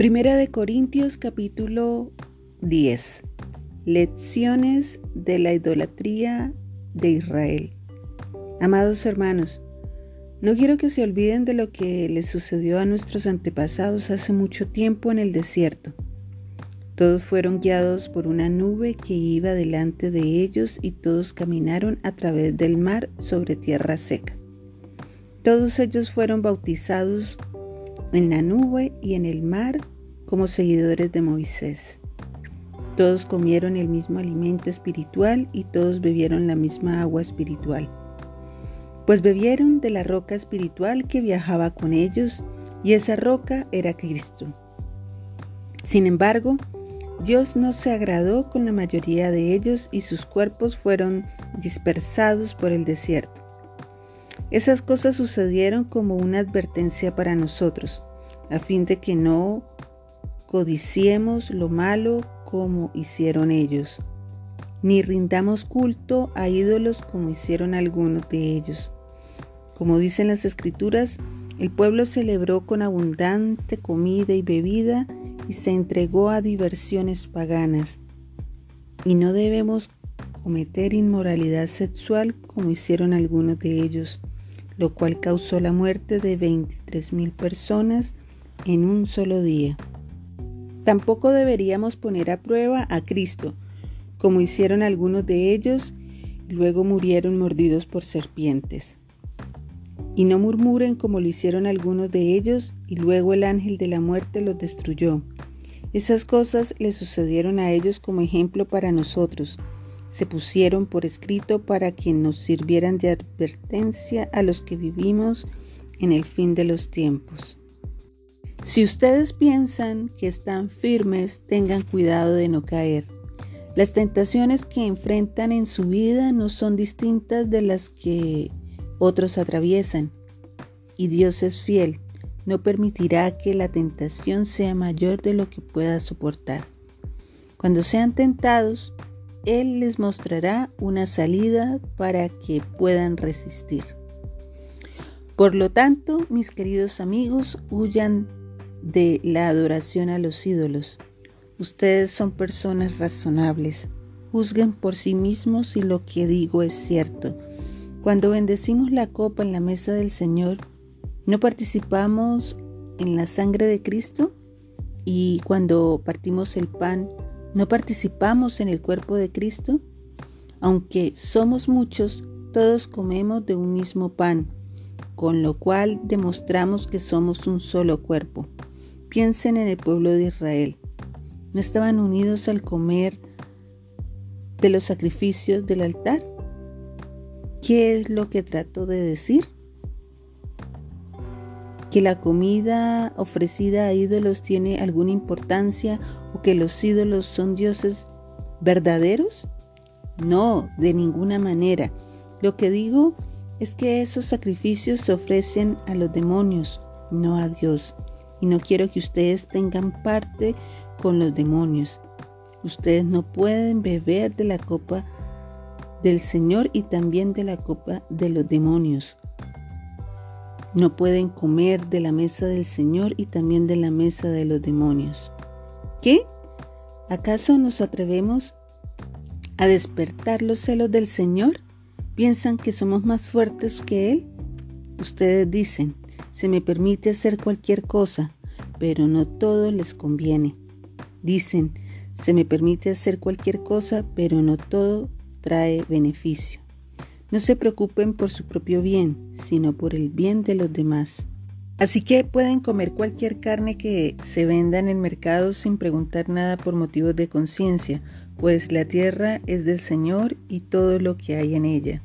Primera de Corintios capítulo 10. Lecciones de la idolatría de Israel. Amados hermanos, no quiero que se olviden de lo que les sucedió a nuestros antepasados hace mucho tiempo en el desierto. Todos fueron guiados por una nube que iba delante de ellos y todos caminaron a través del mar sobre tierra seca. Todos ellos fueron bautizados en la nube y en el mar como seguidores de Moisés. Todos comieron el mismo alimento espiritual y todos bebieron la misma agua espiritual. Pues bebieron de la roca espiritual que viajaba con ellos y esa roca era Cristo. Sin embargo, Dios no se agradó con la mayoría de ellos y sus cuerpos fueron dispersados por el desierto. Esas cosas sucedieron como una advertencia para nosotros, a fin de que no codiciemos lo malo como hicieron ellos, ni rindamos culto a ídolos como hicieron algunos de ellos. Como dicen las escrituras, el pueblo celebró con abundante comida y bebida y se entregó a diversiones paganas. Y no debemos cometer inmoralidad sexual como hicieron algunos de ellos lo cual causó la muerte de 23 mil personas en un solo día. Tampoco deberíamos poner a prueba a Cristo, como hicieron algunos de ellos, y luego murieron mordidos por serpientes. Y no murmuren como lo hicieron algunos de ellos, y luego el ángel de la muerte los destruyó. Esas cosas le sucedieron a ellos como ejemplo para nosotros, se pusieron por escrito para que nos sirvieran de advertencia a los que vivimos en el fin de los tiempos. Si ustedes piensan que están firmes, tengan cuidado de no caer. Las tentaciones que enfrentan en su vida no son distintas de las que otros atraviesan. Y Dios es fiel, no permitirá que la tentación sea mayor de lo que pueda soportar. Cuando sean tentados, él les mostrará una salida para que puedan resistir. Por lo tanto, mis queridos amigos, huyan de la adoración a los ídolos. Ustedes son personas razonables. Juzguen por sí mismos si lo que digo es cierto. Cuando bendecimos la copa en la mesa del Señor, ¿no participamos en la sangre de Cristo? Y cuando partimos el pan, ¿No participamos en el cuerpo de Cristo? Aunque somos muchos, todos comemos de un mismo pan, con lo cual demostramos que somos un solo cuerpo. Piensen en el pueblo de Israel. ¿No estaban unidos al comer de los sacrificios del altar? ¿Qué es lo que trato de decir? que la comida ofrecida a ídolos tiene alguna importancia o que los ídolos son dioses verdaderos? No, de ninguna manera. Lo que digo es que esos sacrificios se ofrecen a los demonios, no a Dios. Y no quiero que ustedes tengan parte con los demonios. Ustedes no pueden beber de la copa del Señor y también de la copa de los demonios. No pueden comer de la mesa del Señor y también de la mesa de los demonios. ¿Qué? ¿Acaso nos atrevemos a despertar los celos del Señor? ¿Piensan que somos más fuertes que Él? Ustedes dicen, se me permite hacer cualquier cosa, pero no todo les conviene. Dicen, se me permite hacer cualquier cosa, pero no todo trae beneficio. No se preocupen por su propio bien, sino por el bien de los demás. Así que pueden comer cualquier carne que se venda en el mercado sin preguntar nada por motivos de conciencia, pues la tierra es del Señor y todo lo que hay en ella.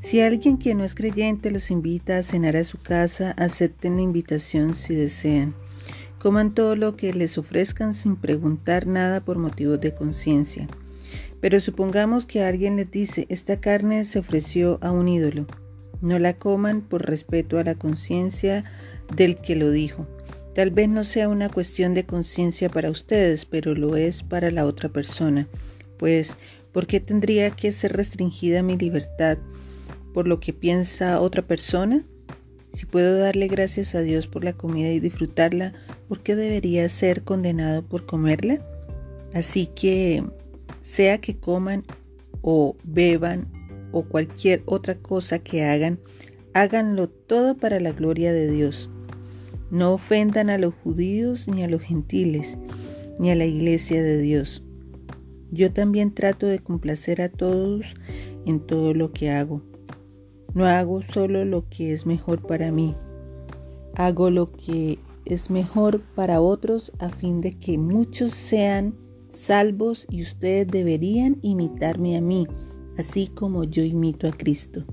Si alguien que no es creyente los invita a cenar a su casa, acepten la invitación si desean. Coman todo lo que les ofrezcan sin preguntar nada por motivos de conciencia. Pero supongamos que alguien les dice, esta carne se ofreció a un ídolo. No la coman por respeto a la conciencia del que lo dijo. Tal vez no sea una cuestión de conciencia para ustedes, pero lo es para la otra persona. Pues, ¿por qué tendría que ser restringida mi libertad por lo que piensa otra persona? Si puedo darle gracias a Dios por la comida y disfrutarla, ¿por qué debería ser condenado por comerla? Así que, sea que coman o beban o cualquier otra cosa que hagan, háganlo todo para la gloria de Dios. No ofendan a los judíos ni a los gentiles, ni a la iglesia de Dios. Yo también trato de complacer a todos en todo lo que hago. No hago solo lo que es mejor para mí, hago lo que es mejor para otros a fin de que muchos sean salvos y ustedes deberían imitarme a mí, así como yo imito a Cristo.